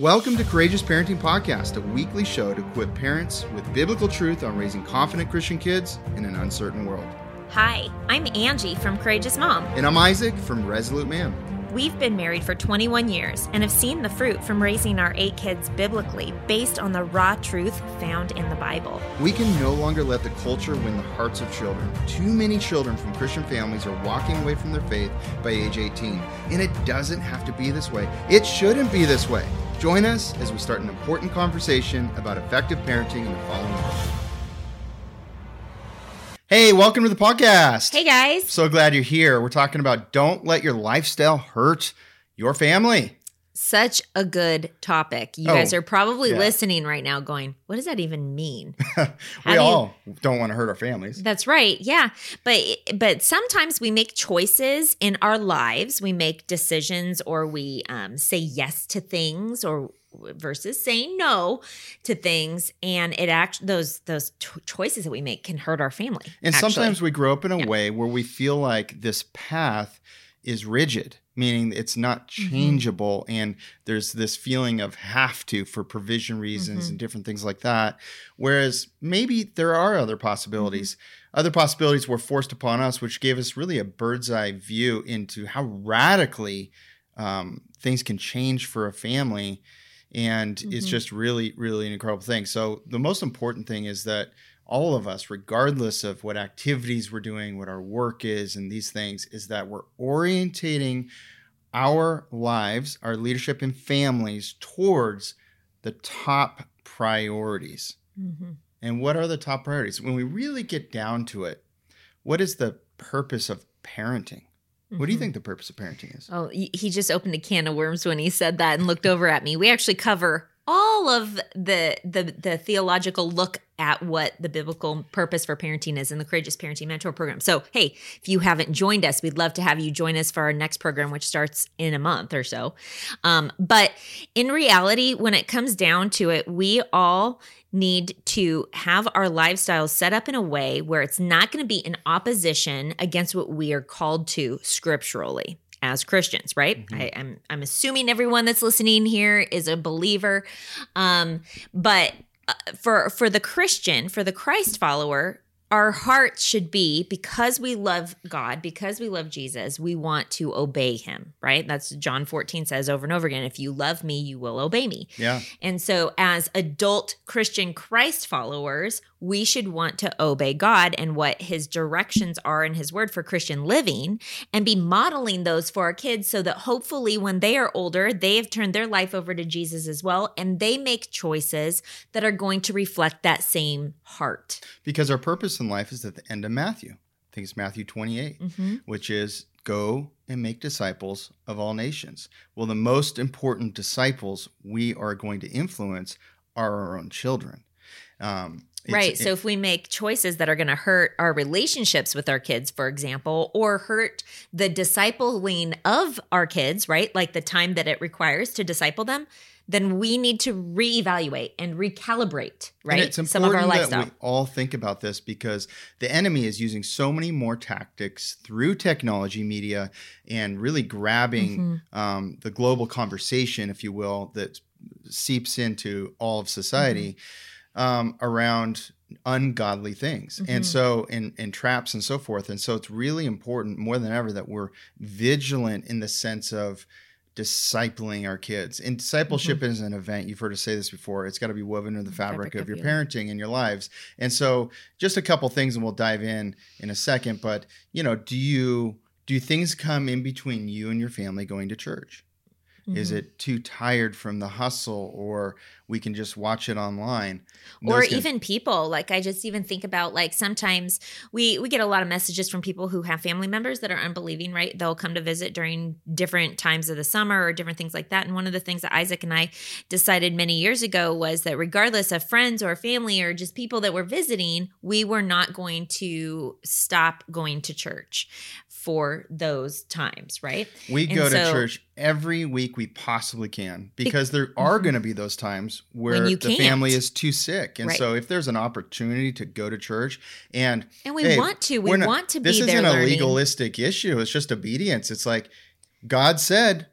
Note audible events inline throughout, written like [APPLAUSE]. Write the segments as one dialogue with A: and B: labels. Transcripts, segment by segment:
A: Welcome to Courageous Parenting Podcast, a weekly show to equip parents with biblical truth on raising confident Christian kids in an uncertain world.
B: Hi, I'm Angie from Courageous Mom.
A: And I'm Isaac from Resolute Man.
B: We've been married for 21 years and have seen the fruit from raising our eight kids biblically based on the raw truth found in the Bible.
A: We can no longer let the culture win the hearts of children. Too many children from Christian families are walking away from their faith by age 18. And it doesn't have to be this way. It shouldn't be this way. Join us as we start an important conversation about effective parenting in the following world. Hey, welcome to the podcast.
B: Hey, guys.
A: So glad you're here. We're talking about don't let your lifestyle hurt your family.
B: Such a good topic. You
A: Oh,
B: guys are probably
A: yeah.
B: listening right now going, what does that even mean? [LAUGHS]
A: we
B: do you-
A: all don't want to hurt our families.
B: That's right. Yeah. But but sometimes we make choices in our lives. We make decisions or we um, say yes to things or versus saying no to things and it actually those those cho- choices that we make can hurt our family.
A: And
B: actually.
A: sometimes we grow up in a
B: Yeah.
A: way where we feel like this path is rigid, meaning it's not
B: Mm-hmm.
A: changeable. And there's this feeling of have to for provision reasons
B: Mhm.
A: and different things like that. Whereas maybe there are other possibilities.
B: Mm-hmm.
A: Other possibilities were forced upon us, which gave us really a bird's eye view into how radically um, things can change for a family. And it's
B: Mhm.
A: just really, really an incredible thing. So, the most important thing is that all of us, regardless of what activities we're doing, what our work is, and these things, is that we're orientating our lives, our leadership and families towards the top priorities.
B: Mhm.
A: And what are the top priorities? When we really get down to it, what is the purpose of parenting? What do you
B: Mhm.
A: think the purpose of parenting is?
B: Oh, he just opened a can of worms when he said that and looked over at me. We actually cover all of the the the theological look at what the biblical purpose for parenting is in the Courageous Parenting Mentor Program. So, hey, if you haven't joined us, we'd love to have you join us for our next program, which starts in a month or so. Um, but in reality, when it comes down to it, we all need to have our lifestyles set up in a way where it's not going to be in opposition against what we are called to scripturally as Christians, right?
A: Mhm.
B: I, I'm I'm assuming everyone that's listening here is a believer, um, but uh, for for the Christian, for the Christ follower, our hearts should be because we love God, because we love Jesus, we want to obey Him, right? That's John 14 says over and over again. If you love me, you will obey me.
A: Yeah.
B: And so, as adult Christian Christ followers, we should want to obey God and what his directions are in his word for Christian living and be modeling those for our kids so that hopefully, when they are older, they have turned their life over to Jesus as well and they make choices that are going to reflect that same heart.
A: Because our purpose in life is at the end of Matthew. I think it's Matthew 28.
B: Mm-hmm.
A: which is go and make disciples of all nations. Well, the most important disciples we are going to influence are our own children. Um, it's-
B: Right. So if we make choices that are going to hurt our relationships with our kids, for example, or hurt the discipling of our kids, right? Like the time that it requires to disciple them, then we need to reevaluate and recalibrate, right?
A: And it's important
B: Some of our
A: that
B: lifestyle.
A: we all think about this because the enemy is using so many more tactics through technology, media, and really grabbing
B: Mhm.
A: um, the global conversation, if you will, that seeps into all of society um, around ungodly things. And
B: Mhm.
A: so in and traps and so forth. And so it's really important more than ever that we're vigilant in the sense of discipling our kids. And discipleship is an event. You've heard us say this before. It's got to be woven into the fabric,
B: Fabric
A: of
B: of
A: your
B: your-
A: parenting and your lives. And so just a couple things and we'll dive in in a second but you know do you do things come in between you and your family going to church is
B: Mhm.
A: it too tired from the hustle or we can just watch it online?
B: Or
A: can-
B: even people like i just even think about like sometimes we we get a lot of messages from people who have family members that are unbelieving right? They'll come to visit during different times of the summer or different things like that. And one of the things that isaac and i decided many years ago was that regardless of friends or family or just people that were visiting we were not going to stop going to church for those times right
A: we
B: and
A: go to church every week we possibly can because there are
B: Mhm.
A: going to be those times where the family
B: can't.
A: is too sick and
B: Right.
A: so if there's an opportunity to go to church and
B: and we
A: Hey,
B: want to we
A: not-
B: want to be this
A: isn't a legalistic issue it's just obedience it's like god said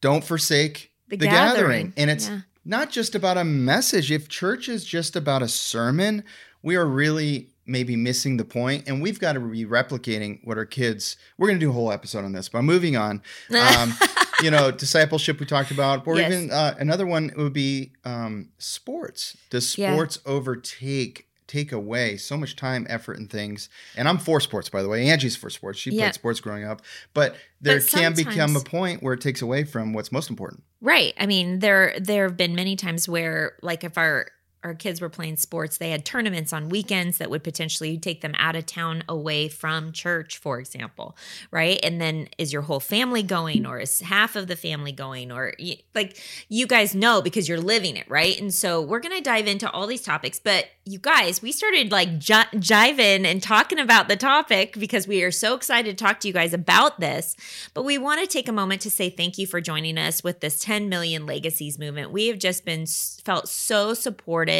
A: don't forsake
B: The,
A: the
B: gathering.
A: gathering. And it's
B: Yeah.
A: not just about a message. If church is just about a sermon, we are really maybe missing the point and we've got to be replicating what our kids we're going to do a whole episode on this but moving on um, [LAUGHS] you know discipleship we talked about or
B: Yes.
A: even uh, another one would be um, sports does
B: Yeah.
A: sports overtake take away so much time effort and things and i'm for sports by the way angie's for sports she
B: Yeah.
A: played sports growing up but there
B: But
A: can become a point where it takes away from what's most important
B: Right. I mean, there there have been many times where like if our our kids were playing sports, they had tournaments on weekends that would potentially take them out of town away from church, for example, right? And then is your whole family going or is half of the family going or like you guys know because you're living it, right? And so we're going to dive into all these topics, but you guys, we started like j- jiving and talking about the topic because we are so excited to talk to you guys about this. But we want to take a moment to say thank you for joining us with this 10 million legacies movement. We have just been felt so supported.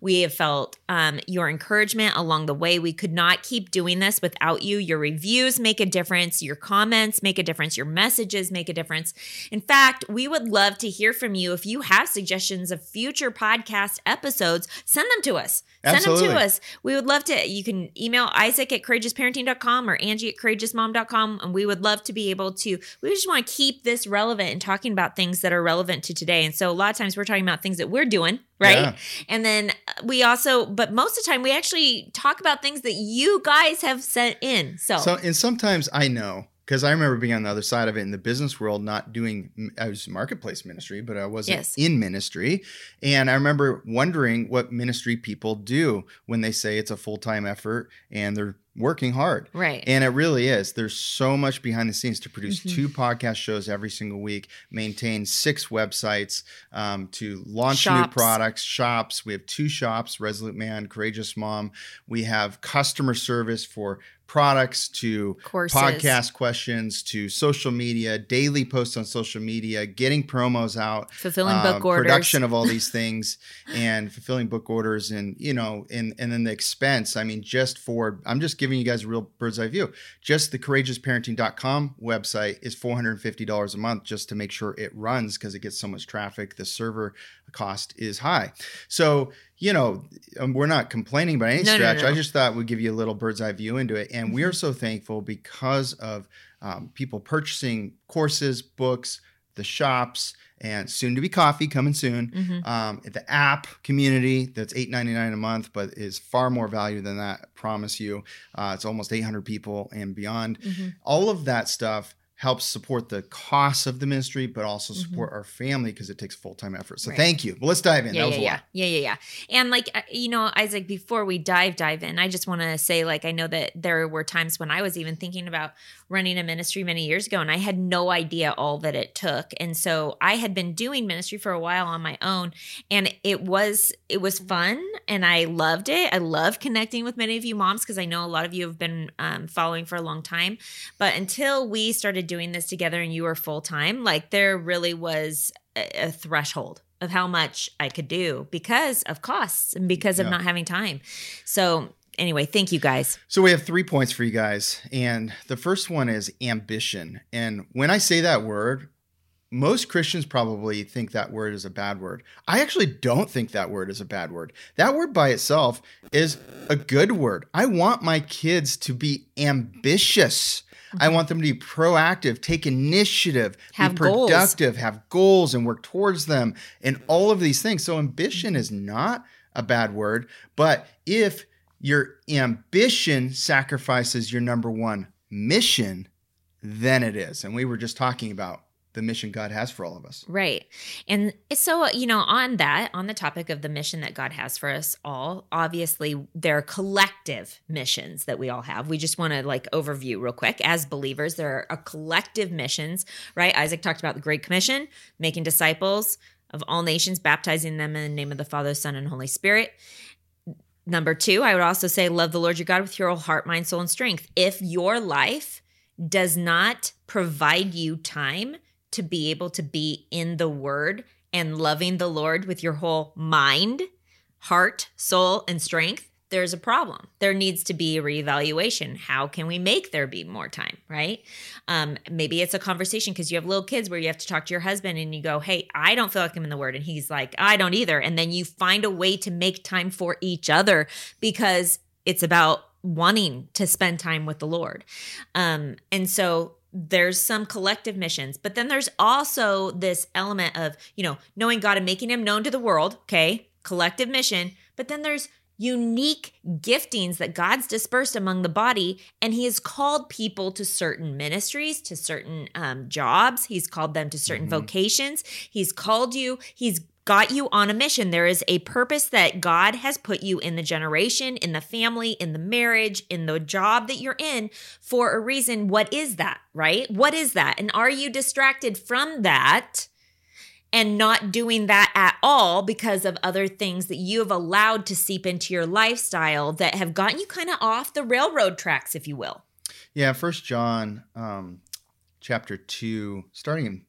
B: We have felt um, your encouragement along the way. We could not keep doing this without you. Your reviews make a difference. Your comments make a difference. Your messages make a difference. In fact, we would love to hear from you. If you have suggestions of future podcast episodes, send them to us. Send them to us. We would love to. You can email Isaac at courageousparenting.com or Angie at courageousmom.com. And we would love to be able to, we just want to keep this relevant and talking about things that are relevant to today. And so a lot of times we're talking about things that we're doing, right?
A: Yeah.
B: And then uh, we also, but most of the time we actually talk about things that you guys have sent in. So,
A: So, and sometimes I know because I remember being on the other side of it in the business world, not doing, I was marketplace ministry, but I wasn't
B: Yes.
A: in ministry. And I remember wondering what ministry people do when they say it's a full time effort and they're working hard.
B: right.
A: And it really is. There's so much behind the scenes to produce
B: Mhm.
A: two podcast shows every single week, maintain six websites, um, to launch
B: Shops.
A: new products, shops. We have two shops Resolute Man, Courageous Mom. We have customer service for products to
B: Courses.
A: podcast questions to social media, daily posts on social media, getting promos out,
B: Fulfilling
A: um,
B: book orders.
A: production of all these [LAUGHS] things, and fulfilling book orders, and you know, and and then the expense. I mean, just for I'm just giving you guys a real bird's eye view. Just the courageousparenting.com website is four hundred and fifty dollars a month just to make sure it runs because it gets so much traffic. The server cost is high, so you know um, we're not complaining by any
B: No, no,
A: stretch.
B: no.
A: I just thought we'd give you a little bird's eye view into it, and we are
B: Mhm.
A: so thankful because of um, people purchasing courses, books, the shops, and soon to be coffee coming soon.
B: Mhm.
A: Um, the app community that's eight ninety nine a month, but is far more value than that. I promise you, uh, it's almost eight hundred people and beyond.
B: Mhm.
A: All of that stuff helps support the costs of the ministry, but also
B: Mhm.
A: support our family because it takes full time effort. So
B: Right.
A: thank you. Well, let's dive in.
B: Yeah,
A: that was
B: yeah,
A: a
B: yeah,
A: lot.
B: yeah, yeah, yeah. And like you know, Isaac, before we dive dive in, I just want to say, like, I know that there were times when I was even thinking about running a ministry many years ago, and I had no idea all that it took. And so I had been doing ministry for a while on my own, and it was it was fun, and I loved it. I love connecting with many of you moms because I know a lot of you have been um, following for a long time. But until we started doing this together, and you were full time, like there really was a, a threshold of how much I could do because of costs and because of
A: Yeah.
B: not having time. So anyway, thank you guys.
A: So we have three points for you guys. And the first one is ambition. And when I say that word, most Christians probably think that word is a bad word. I actually don't think that word is a bad word. That word by itself is a good word. I want my kids to be ambitious. I want them to be proactive, take initiative,
B: Have
A: be
B: goals.
A: productive, have goals and work towards them, and all of these things. So, ambition mm-hmm. is not a bad word, but if your ambition sacrifices your number one mission, then it is. And we were just talking about the mission God has for all of us.
B: Right. And so, you know, on that, on the topic of the mission that God has for us all, obviously there are collective missions that we all have. We just want to like overview real quick. As believers, there are collective missions, right? Isaac talked about the Great Commission, making disciples of all nations, baptizing them in the name of the Father, Son, and Holy Spirit. Number two, I would also say, love the Lord your God with your whole heart, mind, soul, and strength. If your life does not provide you time to be able to be in the word and loving the Lord with your whole mind, heart, soul, and strength, there's a problem. There needs to be a reevaluation. How can we make there be more time, right? Um, maybe it's a conversation because you have little kids where you have to talk to your husband and you go, Hey, I don't feel like I'm in the word. And he's like, I don't either. And then you find a way to make time for each other because it's about wanting to spend time with the Lord. Um, and so there's some collective missions, but then there's also this element of, you know, knowing God and making him known to the world, okay? Collective mission, but then there's unique giftings that God's dispersed among the body, and He has called people to certain ministries, to certain um, jobs. He's called them to certain mm-hmm. vocations. He's called you. He's got you on a mission. There is a purpose that God has put you in the generation, in the family, in the marriage, in the job that you're in for a reason. What is that, right? What is that? And are you distracted from that? and not doing that at all because of other things that you have allowed to seep into your lifestyle that have gotten you kind of off the railroad tracks, if you will.
A: Yeah, First John, um, chapter two, starting in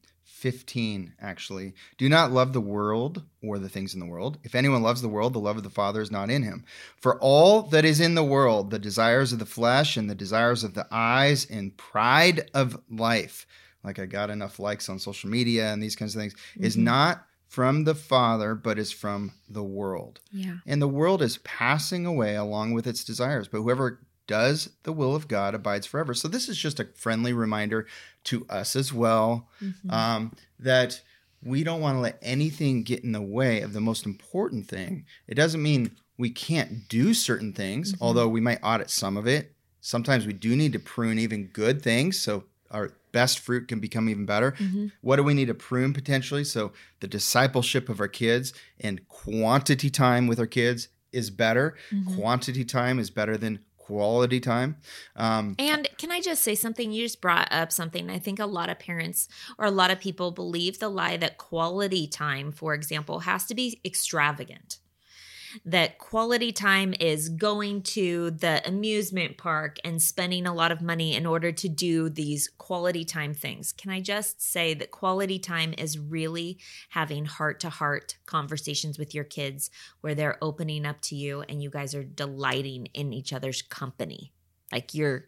A: 15, actually. Do not love the world or the things in the world. If anyone loves the world, the love of the Father is not in him. For all that is in the world, the desires of the flesh and the desires of the eyes and pride of life, like I got enough likes on social media and these kinds of things, mm-hmm. is not from the Father, but is from the world.
B: Yeah.
A: And the world is passing away along with its desires. But whoever does the will of God abides forever. So this is just a friendly reminder to us as well mm-hmm. um, that we don't want to let anything get in the way of the most important thing. It doesn't mean we can't do certain things, mm-hmm. although we might audit some of it. Sometimes we do need to prune even good things so our best fruit can become even better. Mm-hmm. What do we need to prune potentially? So the discipleship of our kids and quantity time with our kids is better. Mm-hmm. Quantity time is better than quality time.
B: Um, and can I just say something? You just brought up something. I think a lot of parents or a lot of people believe the lie that quality time, for example, has to be extravagant that quality time is going to the amusement park and spending a lot of money in order to do these quality time things. Can I just say that quality time is really having heart to heart conversations with your kids where they're opening up to you and you guys are delighting in each other's company? Like you're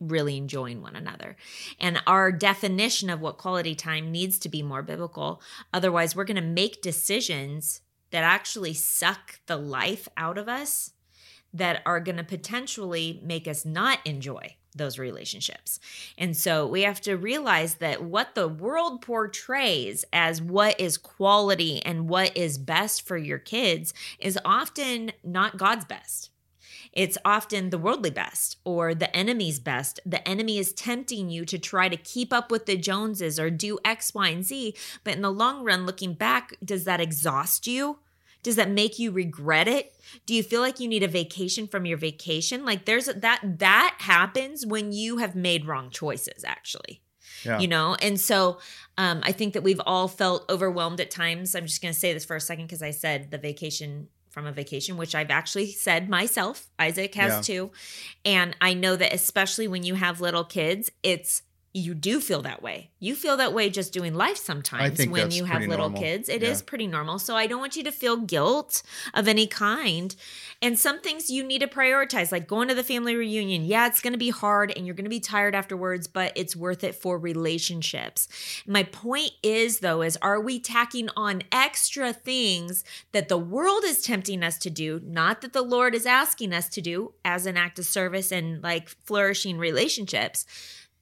B: really enjoying one another. And our definition of what quality time needs to be more biblical. Otherwise, we're going to make decisions that actually suck the life out of us that are going to potentially make us not enjoy those relationships. And so we have to realize that what the world portrays as what is quality and what is best for your kids is often not God's best. It's often the worldly best or the enemy's best. The enemy is tempting you to try to keep up with the Joneses or do X, Y, and Z. But in the long run, looking back, does that exhaust you? Does that make you regret it? Do you feel like you need a vacation from your vacation? Like there's that that happens when you have made wrong choices actually. Yeah. You know, and so um, I think that we've all felt overwhelmed at times. I'm just going to say this for a second because I said the vacation from a vacation, which I've actually said myself. Isaac has yeah. too. And I know that especially when you have little kids, it's you do feel that way. You feel that way just doing life sometimes when you have little normal. kids. It yeah. is pretty normal. So I don't want you to feel guilt of any kind. And some things you need to prioritize, like going to the family reunion. Yeah, it's going to be hard and you're going to be tired afterwards, but it's worth it for relationships. My point is, though, is are we tacking on extra things that the world is tempting us to do, not that the Lord is asking us to do as an act of service and like flourishing relationships?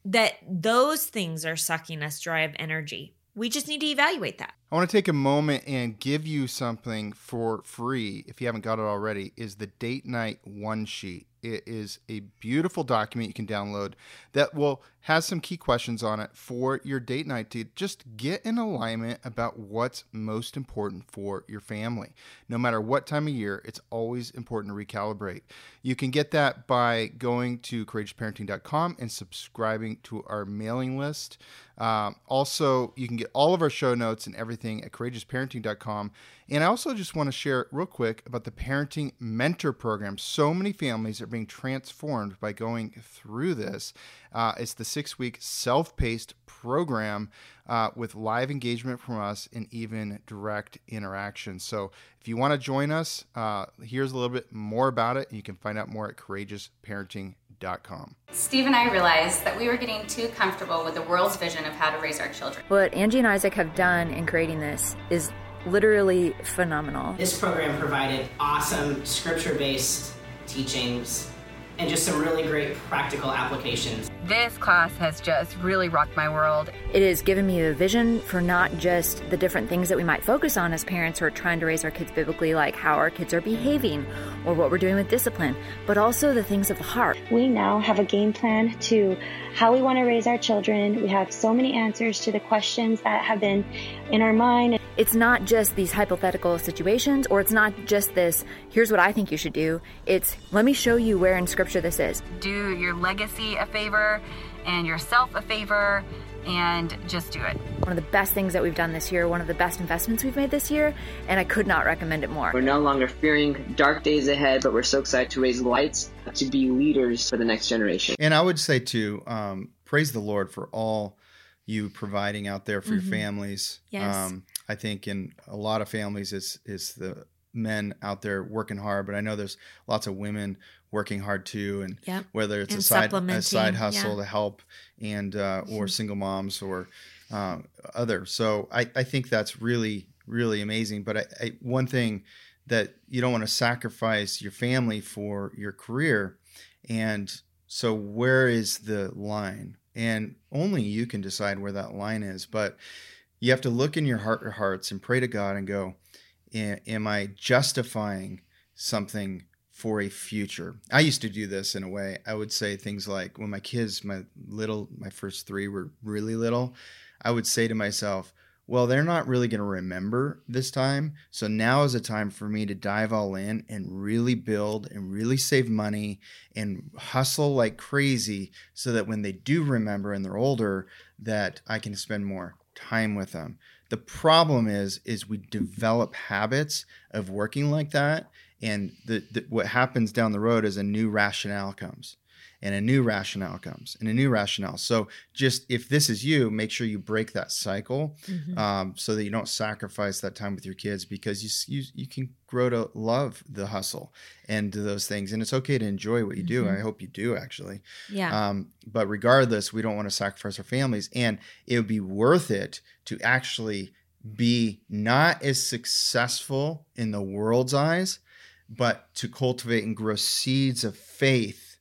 B: That those things are sucking us dry of energy. We just need to evaluate that.
A: I want to take a moment and give you something for free if you haven't got it already is the date night one sheet. It is a beautiful document you can download that will has some key questions on it for your date night to just get in alignment about what's most important for your family. No matter what time of year, it's always important to recalibrate. You can get that by going to courageousparenting.com and subscribing to our mailing list. Um, also, you can get all of our show notes and everything everything at courageousparenting.com. And I also just want to share real quick about the Parenting Mentor Program. So many families are being transformed by going through this. Uh, it's the six week self paced program uh, with live engagement from us and even direct interaction. So if you want to join us, uh, here's a little bit more about it. You can find out more at courageousparenting.com.
C: Steve and I realized that we were getting too comfortable with the world's vision of how to raise our children.
D: What Angie and Isaac have done in creating this is literally phenomenal.
E: This program provided awesome scripture based teachings and just some really great practical applications.
F: This class has just really rocked my world.
D: It has given me a vision for not just the different things that we might focus on as parents who are trying to raise our kids biblically, like how our kids are behaving or what we're doing with discipline, but also the things of the heart.
G: We now have a game plan to how we want to raise our children. We have so many answers to the questions that have been in our mind.
D: It's not just these hypothetical situations, or it's not just this, here's what I think you should do. It's, let me show you where in Scripture this is.
F: Do your legacy a favor and yourself a favor and just do it.
D: One of the best things that we've done this year, one of the best investments we've made this year, and I could not recommend it more.
H: We're no longer fearing dark days ahead, but we're so excited to raise lights to be leaders for the next generation.
A: And I would say, too, um, praise the Lord for all you providing out there for mm-hmm. your families.
B: Yes. Um,
A: I think in a lot of families, it's, it's the men out there working hard, but I know there's lots of women working hard too, and
B: yep.
A: whether it's
B: and
A: a side a side hustle
B: yeah.
A: to help, and uh, or mm-hmm. single moms or uh, other. So I, I think that's really really amazing. But I, I, one thing that you don't want to sacrifice your family for your career, and so where is the line? And only you can decide where that line is, but you have to look in your heart or hearts and pray to God and go, am I justifying something for a future? I used to do this in a way. I would say things like when my kids, my little, my first three were really little, I would say to myself, well, they're not really going to remember this time. So now is a time for me to dive all in and really build and really save money and hustle like crazy so that when they do remember and they're older, that I can spend more time with them. The problem is is we develop habits of working like that and the, the, what happens down the road is a new rationale comes and a new rationale comes and a new rationale. So just if this is you make sure you break that cycle mm-hmm. um, so that you don't sacrifice that time with your kids because you, you you can grow to love the hustle and those things. And it's okay to enjoy what you do. Mm-hmm. i hope you do actually.
B: Yeah.
A: Um, but regardless we don't want to sacrifice our families and it would be worth it to actually be not as successful in the world's eyes but to cultivate and grow seeds of faith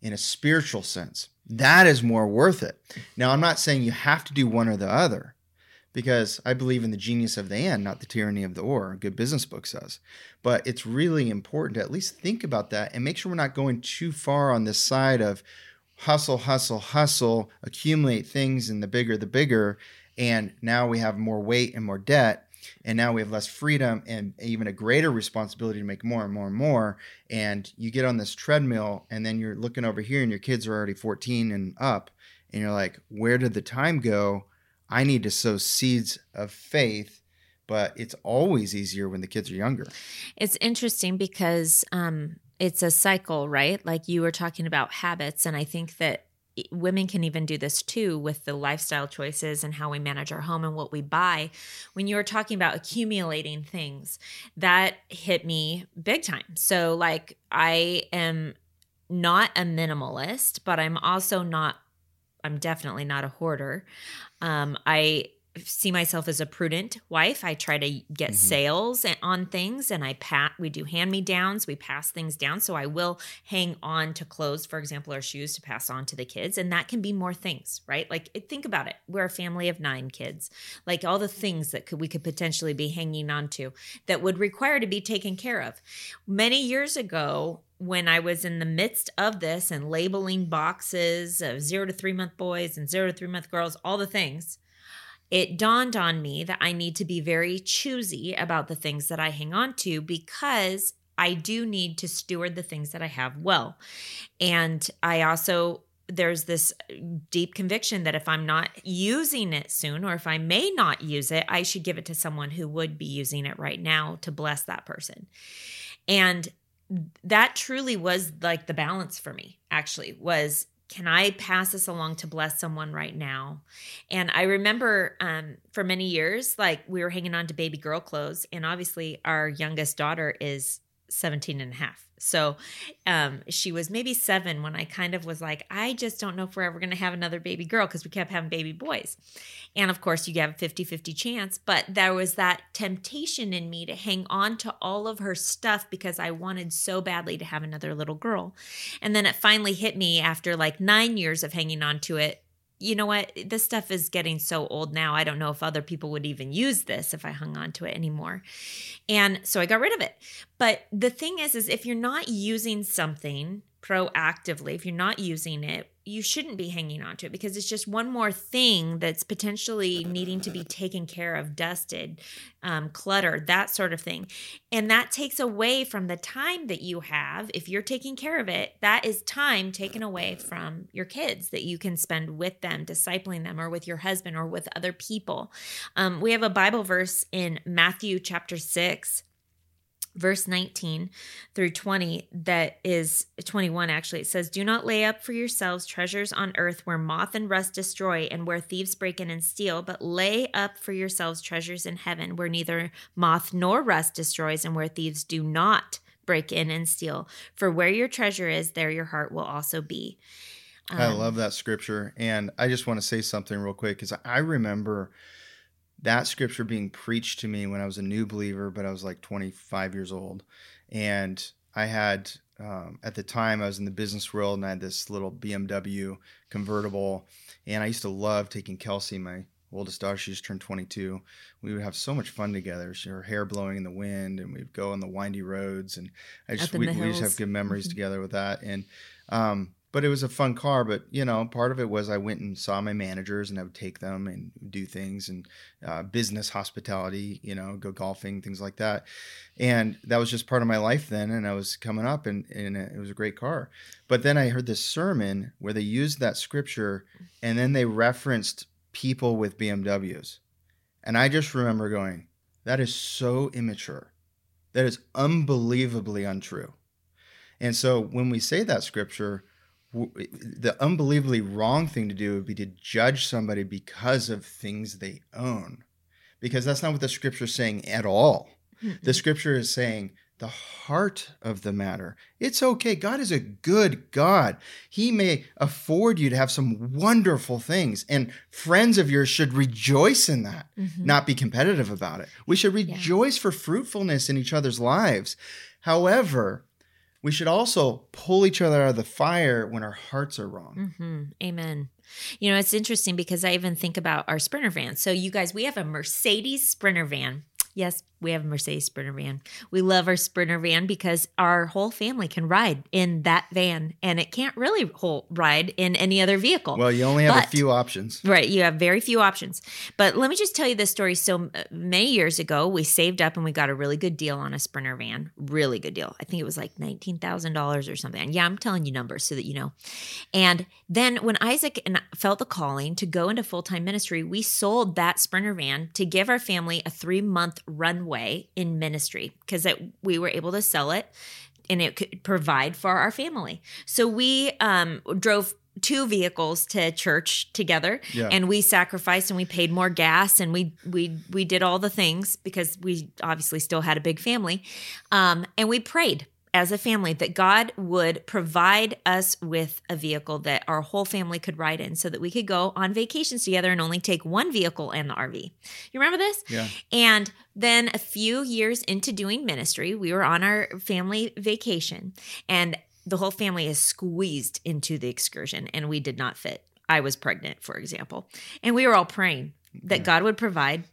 A: in a spiritual sense. That is more worth it. Now, I'm not saying you have to do one or the other because I believe in the genius of the and, not the tyranny of the or. Good business book says. But it's really important to at least think about that and make sure we're not going too far on this side of hustle, hustle, hustle, accumulate things, and the bigger, the bigger. And now we have more weight and more debt and now we have less freedom and even a greater responsibility to make more and more and more. And you get on this treadmill and then you're looking over here and your kids are already 14 and up and you're like where did the time go? I need to sow seeds of faith. But it's always easier when the kids are younger.
B: It's interesting because um, it's a cycle right? Like you were talking about habits and i think that women can even do this too with the lifestyle choices and how we manage our home and what we buy. When you were talking about accumulating things, that hit me big time. So, like, I am not a minimalist, but I'm also not, I'm definitely not a hoarder. Um, I see myself as a prudent wife. I try to get mm-hmm. sales on things and I pat we do hand me downs, we pass things down. So I will hang on to clothes, for example, or shoes to pass on to the kids. And that can be more things, right? Like think about it. We're a family of nine kids. Like all the things that could we could potentially be hanging on to that would require to be taken care of. Many years ago, when I was in the midst of this and labeling boxes of zero to three month boys and zero to three month girls, all the things, it dawned on me that I need to be very choosy about the things that I hang on to because I do need to steward the things that I have well. And I also there's this deep conviction that if I'm not using it soon or if I may not use it, I should give it to someone who would be using it right now to bless that person. And that truly was like the balance for me, actually, was can I pass this along to bless someone right now? And I remember um, for many years, like we were hanging on to baby girl clothes. And obviously, our youngest daughter is 17 and a half. So um, she was maybe seven when I kind of was like, I just don't know if we're ever going to have another baby girl because we kept having baby boys. And of course, you have a 50 50 chance. But there was that temptation in me to hang on to all of her stuff because I wanted so badly to have another little girl. And then it finally hit me after like nine years of hanging on to it you know what? This stuff is getting so old now. I don't know if other people would even use this if I hung on to it anymore. And so I got rid of it. But the thing is is if you're not using something proactively, if you're not using it, you shouldn't be hanging on to it because it's just one more thing that's potentially needing to be taken care of, dusted, um, cluttered, that sort of thing. And that takes away from the time that you have. If you're taking care of it, that is time taken away from your kids that you can spend with them, discipling them, or with your husband or with other people. Um, we have a Bible verse in Matthew chapter 6 verse 19 through 20 that is 21 actually. It says do not lay up for yourselves treasures on earth where moth and rust destroy and where thieves break in and steal but lay up for yourselves treasures in heaven where neither moth nor rust destroys and where thieves do not break in and steal. For where your treasure is there your heart will also be.
A: Um, i love that scripture and i just want to say something real quick because i remember that scripture being preached to me when I was a new believer, but I was like 25 years old. And I had, um, at the time, I was in the business world and I had this little BMW convertible. And I used to love taking Kelsey, my oldest daughter, she just turned 22. We would have so much fun together. She, her hair blowing in the wind, and we'd go on the windy roads. And I just, we, we, just have good memories mm-hmm. [LAUGHS] together with that. And, um, but it was a fun car. But you know, part of it was I went and saw my managers, and I would take them and do things and uh, business hospitality. You know, go golfing, things like that. And that was just part of my life then. And I was coming up, and, and it was a great car. But then I heard this sermon where they used that scripture, and then they referenced people with BMWs, and I just remember going, "That is so immature. That is unbelievably untrue." And so when we say that scripture, the unbelievably wrong thing to do would be to judge somebody because of things they own. Because that's not what the scripture is saying at all. Mm-hmm. the scripture is saying the heart of the matter. It's okay. God is a good god. He may afford you to have some wonderful things and friends of yours should rejoice in that mm-hmm. not be competitive about it. We should rejoice yeah. for fruitfulness in each other's lives. However we should also pull each other out of the fire when our hearts are wrong.
B: Mm-hmm. Amen. You know, it's interesting because I even think about our Sprinter van. So, you guys, we have a Mercedes Sprinter van. Yes, we have a Mercedes Sprinter van. We love our Sprinter van because our whole family can ride in that van and it can't really whole ride in any other vehicle.
A: Well, you only have but, a few options.
B: Right. You have very few options. But let me just tell you this story. So many years ago, we saved up and we got a really good deal on a Sprinter van. Really good deal. I think it was like $19,000 or something. And yeah, I'm telling you numbers so that you know. And then when Isaac and felt the calling to go into full time ministry, we sold that Sprinter van to give our family a three month runway way in ministry because we were able to sell it and it could provide for our family. So we um, drove two vehicles to church together yeah. and we sacrificed and we paid more gas and we we we did all the things because we obviously still had a big family um, and we prayed as a family that God would provide us with a vehicle that our whole family could ride in so that we could go on vacations together and only take one vehicle and the RV. You remember this?
A: Yeah.
B: And then a few years into doing ministry, we were on our family vacation and the whole family is squeezed into the Excursion and we did not fit. I was pregnant, for example. And we were all praying that yeah. God would provide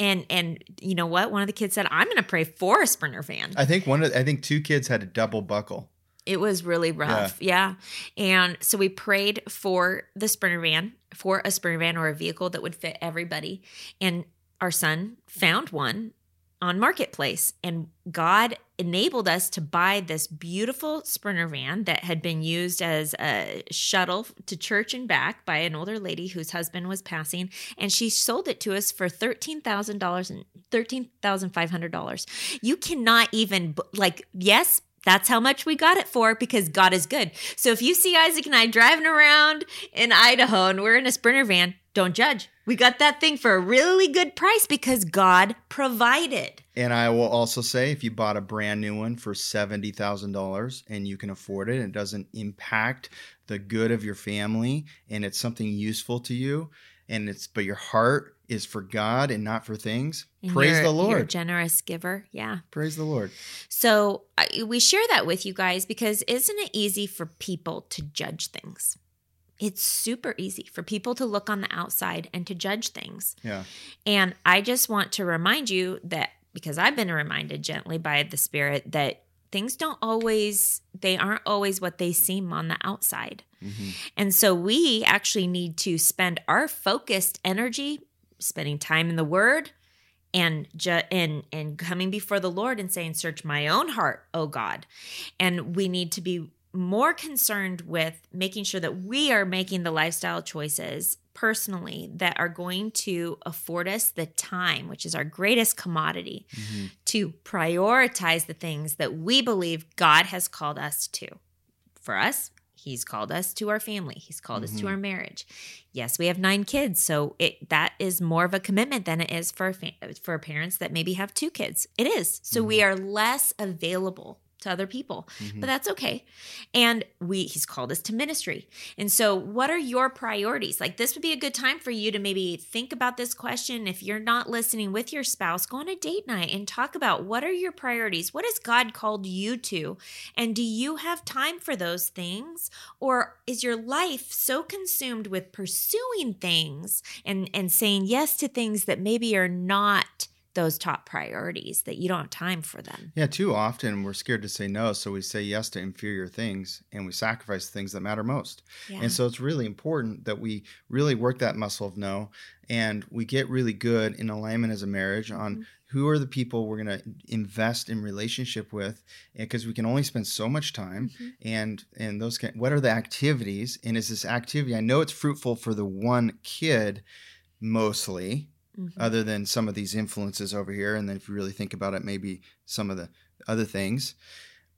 B: and and you know what? One of the kids said, "I'm going to pray for a Sprinter van."
A: I think one of I think two kids had a double buckle.
B: It was really rough, yeah. yeah. And so we prayed for the Sprinter van, for a Sprinter van or a vehicle that would fit everybody. And our son found one on Marketplace. And God enabled us to buy this beautiful Sprinter van that had been used as a shuttle to church and back by an older lady whose husband was passing. And she sold it to us for $13,000 and $13,500. You cannot even, like, yes, that's how much we got it for because God is good. So if you see Isaac and I driving around in Idaho and we're in a Sprinter van, don't judge. We got that thing for a really good price because God provided.
A: And I will also say if you bought a brand new one for $70,000 and you can afford it, and it doesn't impact the good of your family and it's something useful to you and it's but your heart is for God and not for things.
B: And
A: Praise the
B: You're a
A: Lord.
B: generous giver. Yeah.
A: Praise the Lord.
B: So I, we share that with you guys because isn't it easy for people to judge things? It's super easy for people to look on the outside and to judge things.
A: Yeah.
B: And I just want to remind you that because I've been reminded gently by the Spirit that things don't always, they aren't always what they seem on the outside.
A: hmm
B: And so we actually need to spend our focused energy spending time in the word and ju- and and coming before the Lord and saying search my own heart, oh God. And we need to be more concerned with making sure that we are making the lifestyle choices personally that are going to afford us the time, which is our greatest commodity,
A: hmm
B: to prioritize the things that we believe God has called us to. For us, He's called us to our family. He's called us to
A: Mhm.
B: our marriage. Yes, we have nine kids, so it that is more of a commitment than it is for fa- for parents that maybe have two kids. It is. So we are less available to other people,
A: Mhm.
B: but that's okay. And we he's called us to ministry. And so what are your priorities? Like this would be a good time for you to maybe think about this question. If you're not listening with your spouse, go on a date night and talk about what are your priorities? What has God called you to? And do you have time for those things? Or is your life so consumed with pursuing things and, and saying yes to things that maybe are not those top priorities that you don't have time for them?
A: Yeah, too often we're scared to say no, so we say yes to inferior things and we sacrifice things that matter most.
B: Yeah.
A: And so it's really important that we really work that muscle of no and we get really good in alignment as a marriage on
B: Mm-hmm.
A: who are the people we're going to invest in relationship with because we can only spend so much time
B: Mm-hmm.
A: and and those kind, what are the activities and is this activity I know it's fruitful for the one kid mostly
B: Mhm.
A: other than some of these influences over here. And then if you really think about it, maybe some of the other things.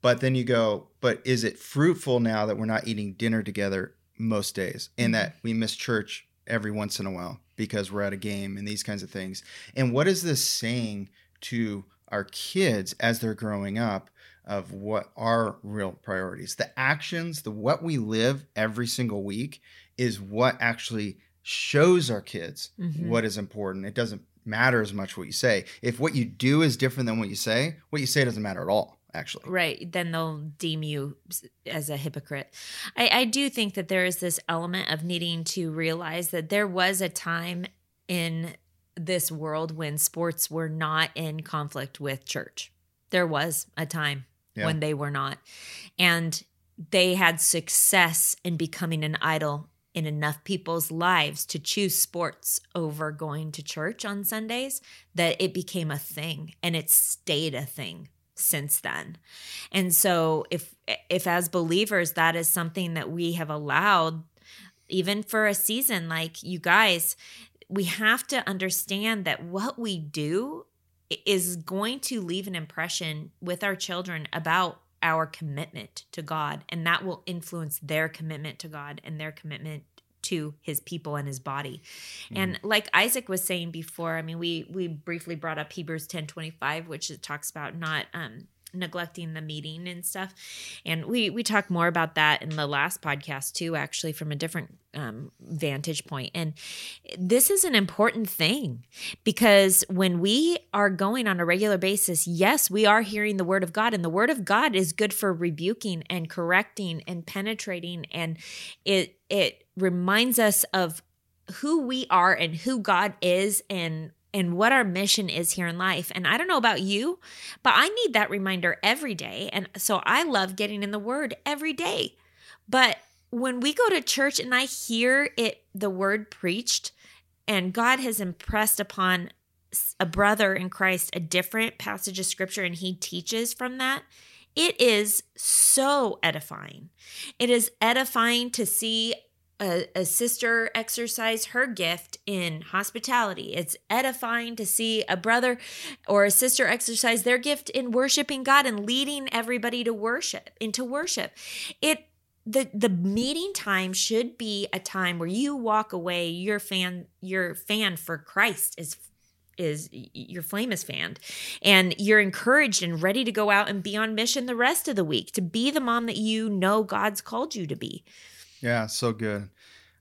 A: But then you go, but is it fruitful now that we're not eating dinner together most days and that we miss church every once in a while because we're at a game and these kinds of things? And what is this saying to our kids as they're growing up of what are real priorities? The actions, the what we live every single week is what actually shows our kids
B: Mhm.
A: what is important. It doesn't matter as much what you say. If what you do is different than what you say, what you say doesn't matter at all, actually.
B: Right. Then they'll deem you as a hypocrite. I, I do think that there is this element of needing to realize that there was a time in this world when sports were not in conflict with church. There was a time
A: Yeah.
B: when they were not. And they had success in becoming an idol in enough people's lives to choose sports over going to church on Sundays that it became a thing and it stayed a thing since then. And so if if as believers that is something that we have allowed even for a season like you guys we have to understand that what we do is going to leave an impression with our children about our commitment to God and that will influence their commitment to God and their commitment to his people and his body. And like Isaac was saying before, I mean we we briefly brought up Hebrews 10:25 which it talks about not um neglecting the meeting and stuff. And we we talk more about that in the last podcast too actually from a different um vantage. And this is an important thing because when we are going on a regular basis, yes, we are hearing the word of God and the word of God is good for rebuking and correcting and penetrating and it it reminds us of who we are and who God is and and what our mission is here in life. And I don't know about you, but I need that reminder every day. And so I love getting in the word every day. But when we go to church and I hear it the word preached and God has impressed upon a brother in Christ a different passage of scripture and he teaches from that, it is so edifying. It is edifying to see a, a sister exercise her gift in hospitality. It's edifying to see a brother or a sister exercise their gift in worshiping God and leading everybody to worship into worship. It the the meeting time should be a time where you walk away your fan your fan for Christ is is your flame is fanned and you're encouraged and ready to go out and be on mission the rest of the week to be the mom that you know God's called you to be.
A: Yeah, so good.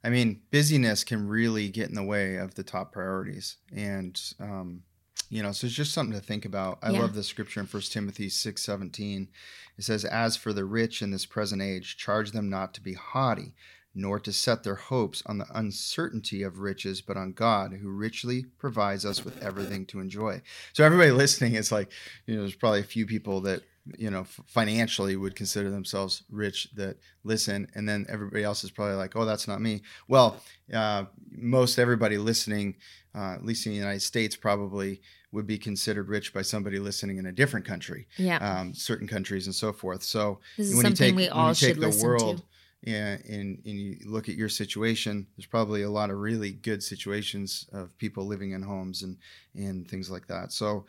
A: I mean, busyness can really get in the way of the top priorities. And, um, you know, so it's just something to think about. I
B: Yeah.
A: love the scripture in First Timothy 6 17. It says, As for the rich in this present age, charge them not to be haughty, nor to set their hopes on the uncertainty of riches, but on God, who richly provides us with everything to enjoy. So, everybody [LAUGHS] listening, it's like, you know, there's probably a few people that you know f- financially would consider themselves rich that listen and then everybody else is probably like oh that's not me well uh, most everybody listening uh, at least in the united states probably would be considered rich by somebody listening in a different country
B: Yeah.
A: um, certain countries and so forth so
B: This is
A: when you take,
B: we
A: when
B: all
A: you take the world
B: to.
A: yeah, and, and you look at your situation, there's probably a lot of really good situations of people living in homes and, and things like that. So,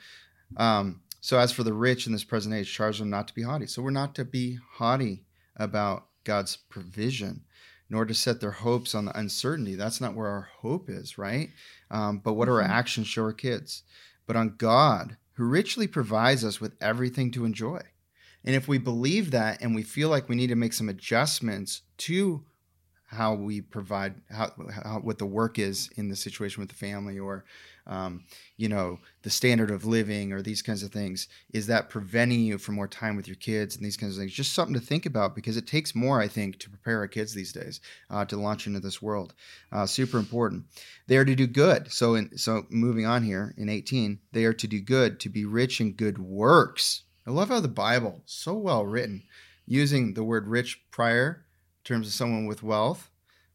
A: um, so as for the rich in this present age, charge them not to be haughty. So we're not to be haughty about God's provision, nor to set their hopes on the uncertainty. That's not where our hope is, right? Um, but what do our
B: Mhm.
A: actions show our kids? But on God, who richly provides us with everything to enjoy. And if we believe that and we feel like we need to make some adjustments to how we provide how, how what the work is in the situation with the family or um, you know the standard of living or these kinds of things. Is that preventing you from more time with your kids and these kinds of things? Just something to think about because it takes more i think to prepare our kids these days uh, to launch into this world. Uh, super important. They are to do good. So in so moving on here in 18 they are to do good to be rich in good works. I love how the bible so well written using the word rich prior terms of someone with wealth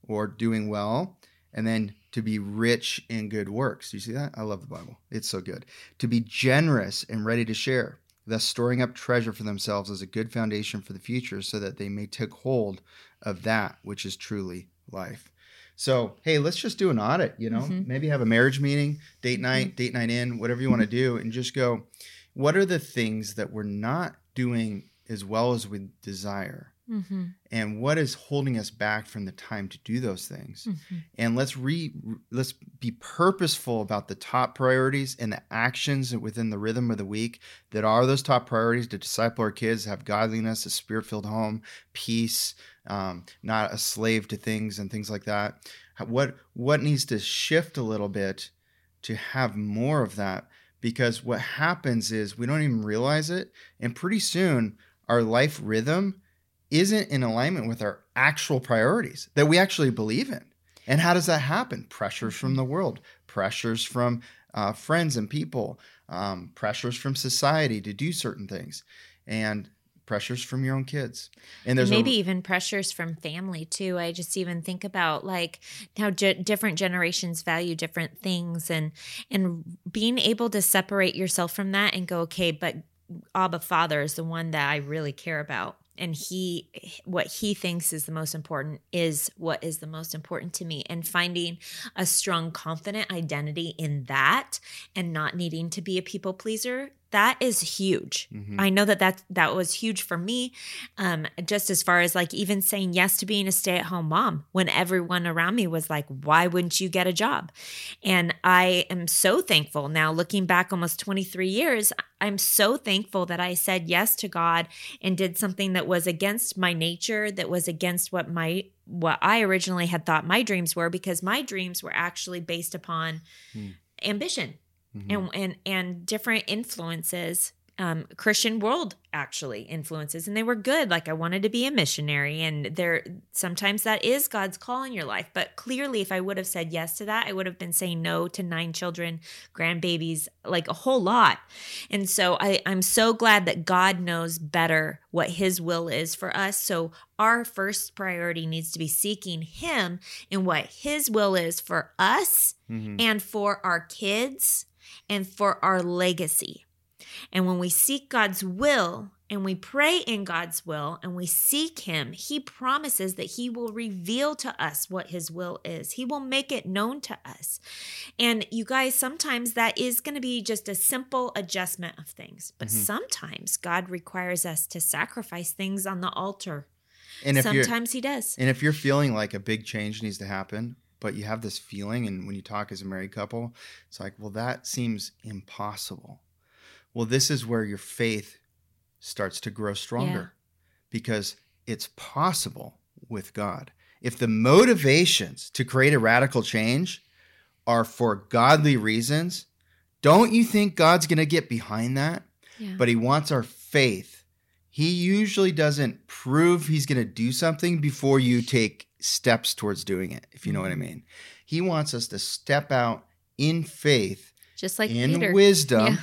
A: or doing well, and then to be rich in good works. Do you see that? I love the Bible. It's so good. To be generous and ready to share, thus storing up treasure for themselves as a good foundation for the future so that they may take hold of that which is truly life. So, hey, let's just do an audit, you know,
B: Mhm.
A: maybe have a marriage meeting, date night, date night in, whatever you want to do, and just go, what are the things that we're not doing as well as we desire?
B: Mm-hmm.
A: and what is holding us back from the time to do those things
B: Mm-hmm.
A: and let's re let's be purposeful about the top priorities and the actions within the rhythm of the week that are those top priorities to disciple our kids have godliness a spirit-filled home peace um, not a slave to things and things like that what what needs to shift a little bit to have more of that because what happens is we don't even realize it and pretty soon our life rhythm isn't in alignment with our actual priorities that we actually believe in. And how does that happen? Pressures from the world, pressures from uh, friends and people, um, pressures from society to do certain things, and pressures from your own kids. And there's
B: maybe
A: a,
B: even pressures from family too. I just even think about like how ge- different generations value different things, and and being able to separate yourself from that and go, okay, but Abba Father is the one that I really care about. And he, what he thinks is the most important is what is the most important to me. And finding a strong, confident identity in that and not needing to be a people pleaser, that is huge.
A: Mhm.
B: I know that that, that was huge for me. Um, just as far as like even saying yes to being a stay at home mom when everyone around me was like, why wouldn't you get a job? And I am so thankful now, looking back almost 23 years, I'm so thankful that I said yes to God and did something that was against my nature, that was against what my what I originally had thought my dreams were, because my dreams were actually based upon
A: Hmm.
B: ambition
A: Mhm.
B: and and and different influences um christian world actually influences and they were good like i wanted to be a missionary and there sometimes that is god's call in your life but clearly if i would have said yes to that i would have been saying no to nine children grandbabies like a whole lot and so i i'm so glad that god knows better what his will is for us so our first priority needs to be seeking him and what his will is for us
A: Mhm.
B: and for our kids and for our legacy. And when we seek God's will and we pray in God's will and we seek Him, He promises that He will reveal to us what His will is. He will make it known to us. And you guys, sometimes that is going to be just a simple adjustment of things, but
A: Mhm.
B: sometimes God requires us to sacrifice things on the altar.
A: And if
B: sometimes He does.
A: and if you're feeling like a big change needs to happen, but you have this feeling, and when you talk as a married couple, it's like, well, that seems impossible. Well, this is where your faith starts to grow stronger because it's possible with God. If the motivations to create a radical change are for godly reasons, don't you think God's going to get behind that?
B: Yeah.
A: But He wants our faith. He usually doesn't prove He's going to do something before you take steps towards doing it, if you know what I mean. He wants us to step out in faith,
B: Just like
A: in
B: Peter.
A: wisdom.
B: Yeah.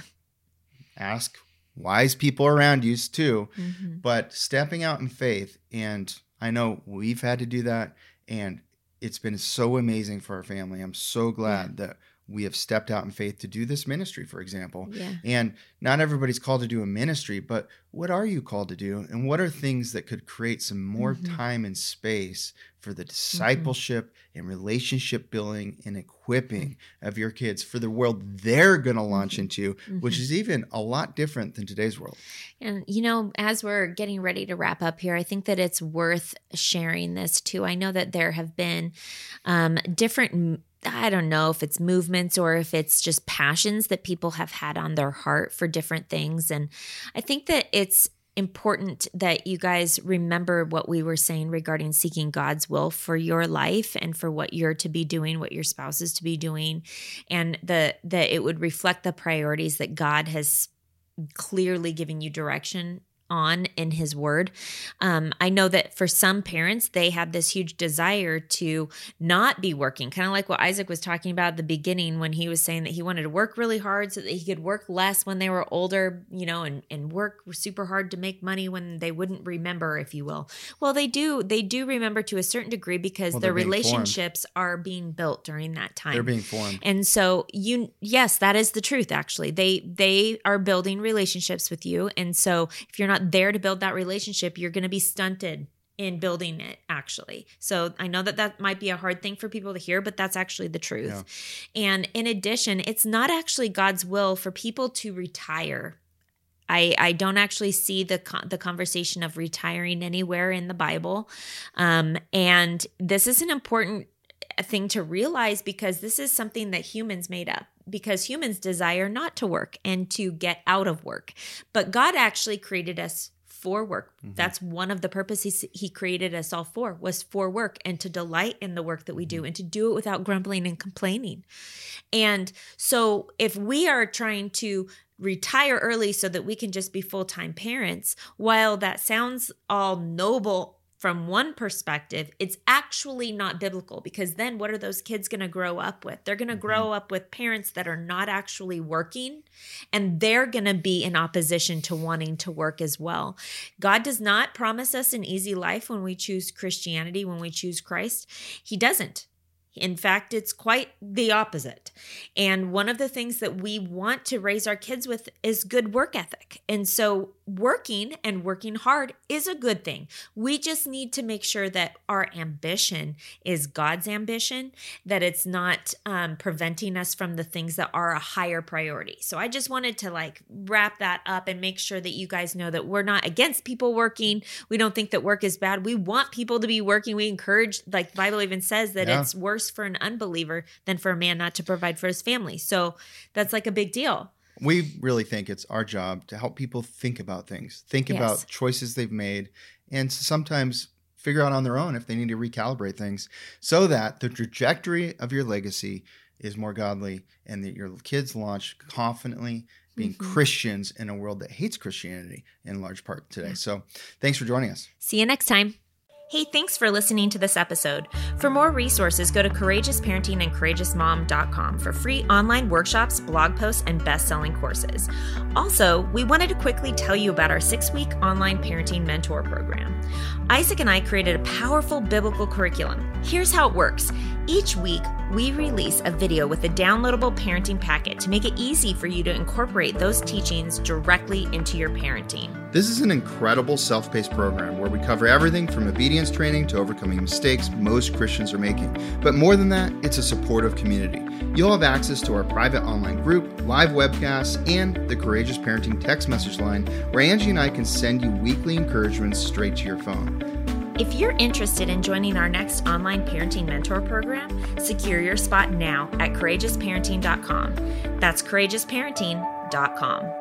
A: Ask wise people around you too
B: Mhm.
A: but stepping out in faith and i know we've had to do that and it's been so amazing for our family i'm so glad that we have stepped out in faith to do this ministry for example
B: Yeah.
A: and not everybody's called to do a ministry but what are you called to do and what are things that could create some more
B: Mhm.
A: time and space for the discipleship and relationship building and equipping of your kids for the world they're going to launch into which
B: Mhm.
A: is even a lot different than today's world
B: And, you know, as we're getting ready to wrap up here, I think that it's worth sharing this too. I know that there have been um, different. I don't know if it's movements or if it's just passions that people have had on their heart for different things. And I think that it's important that you guys remember what we were saying regarding seeking God's will for your life and for what you're to be doing, what your spouse is to be doing, and the that it would reflect the priorities that God has clearly given you direction on in his word. Um, I know that for some parents, they have this huge desire to not be working, kind of like what Isaac was talking about at the beginning when he was saying that he wanted to work really hard so that he could work less when they were older, you know, and, and work super hard to make money when they wouldn't remember, if you will. Well, they do, they do remember to a certain degree because
A: Well,
B: their
A: they're being formed.
B: relationships are being built during that time.
A: they're being formed
B: And so you yes, that is the truth actually. They they are building relationships with you and so if you're not there to build that relationship, you're going to be stunted in building it actually. So I know that that might be a hard thing for people to hear, but that's actually the truth. And in addition, it's not actually God's will for people to retire. I, I don't actually see the con- the conversation of retiring anywhere in the Bible, um, and this is an important thing to realize because this is something that humans made up because humans desire not to work and to get out of work. But God actually created us for work. Mm-hmm. That's one of the purposes he created us all for was for work and to delight in the work that we do mm-hmm. and to do it without grumbling and complaining. And so if we are trying to retire early so that we can just be full-time parents, while that sounds all noble from one perspective, it's actually not biblical because then what are those kids going to grow up with? They're going to grow mm-hmm. up with parents that are not actually working and they're going to be in opposition to wanting to work as well. God does not promise us an easy life when we choose Christianity, when we choose Christ. He doesn't. In fact, it's quite the opposite. And one of the things that we want to raise our kids with is good work ethic. And so, working and working hard is a good thing. We just need to make sure that our ambition is God's ambition, that it's not um, preventing us from the things that are a higher priority. So, I just wanted to like wrap that up and make sure that you guys know that we're not against people working. We don't think that work is bad. We want people to be working. We encourage, like the Bible even says, that
A: Yeah.
B: it's worse for an unbeliever than for a man not to provide for his family. So, that's like a big deal.
A: we really think it's our job to help people think about things, think
B: Yes.
A: about choices they've made, and sometimes figure out on their own if they need to recalibrate things so that the trajectory of your legacy is more godly and that your kids launch confidently being
B: Mhm.
A: Christians in a world that hates Christianity in large part today. So thanks for joining us.
B: See you next time. Hey, thanks for listening to this episode. For more resources, go to Courageous Parenting and for free online workshops, blog posts, and best selling courses. Also, we wanted to quickly tell you about our six week online parenting mentor program. Isaac and I created a powerful biblical curriculum. Here's how it works Each week, we release a video with a downloadable parenting packet to make it easy for you to incorporate those teachings directly into your parenting.
A: This is an incredible self paced program where we cover everything from obedience training to overcoming mistakes most Christians are making. But more than that, it's a supportive community. You'll have access to our private online group, live webcasts, and the Courageous Parenting text message line where Angie and I can send you weekly encouragements straight to your phone.
B: If you're interested in joining our next online parenting mentor program, secure your spot now at courageousparenting.com. That's courageousparenting.com.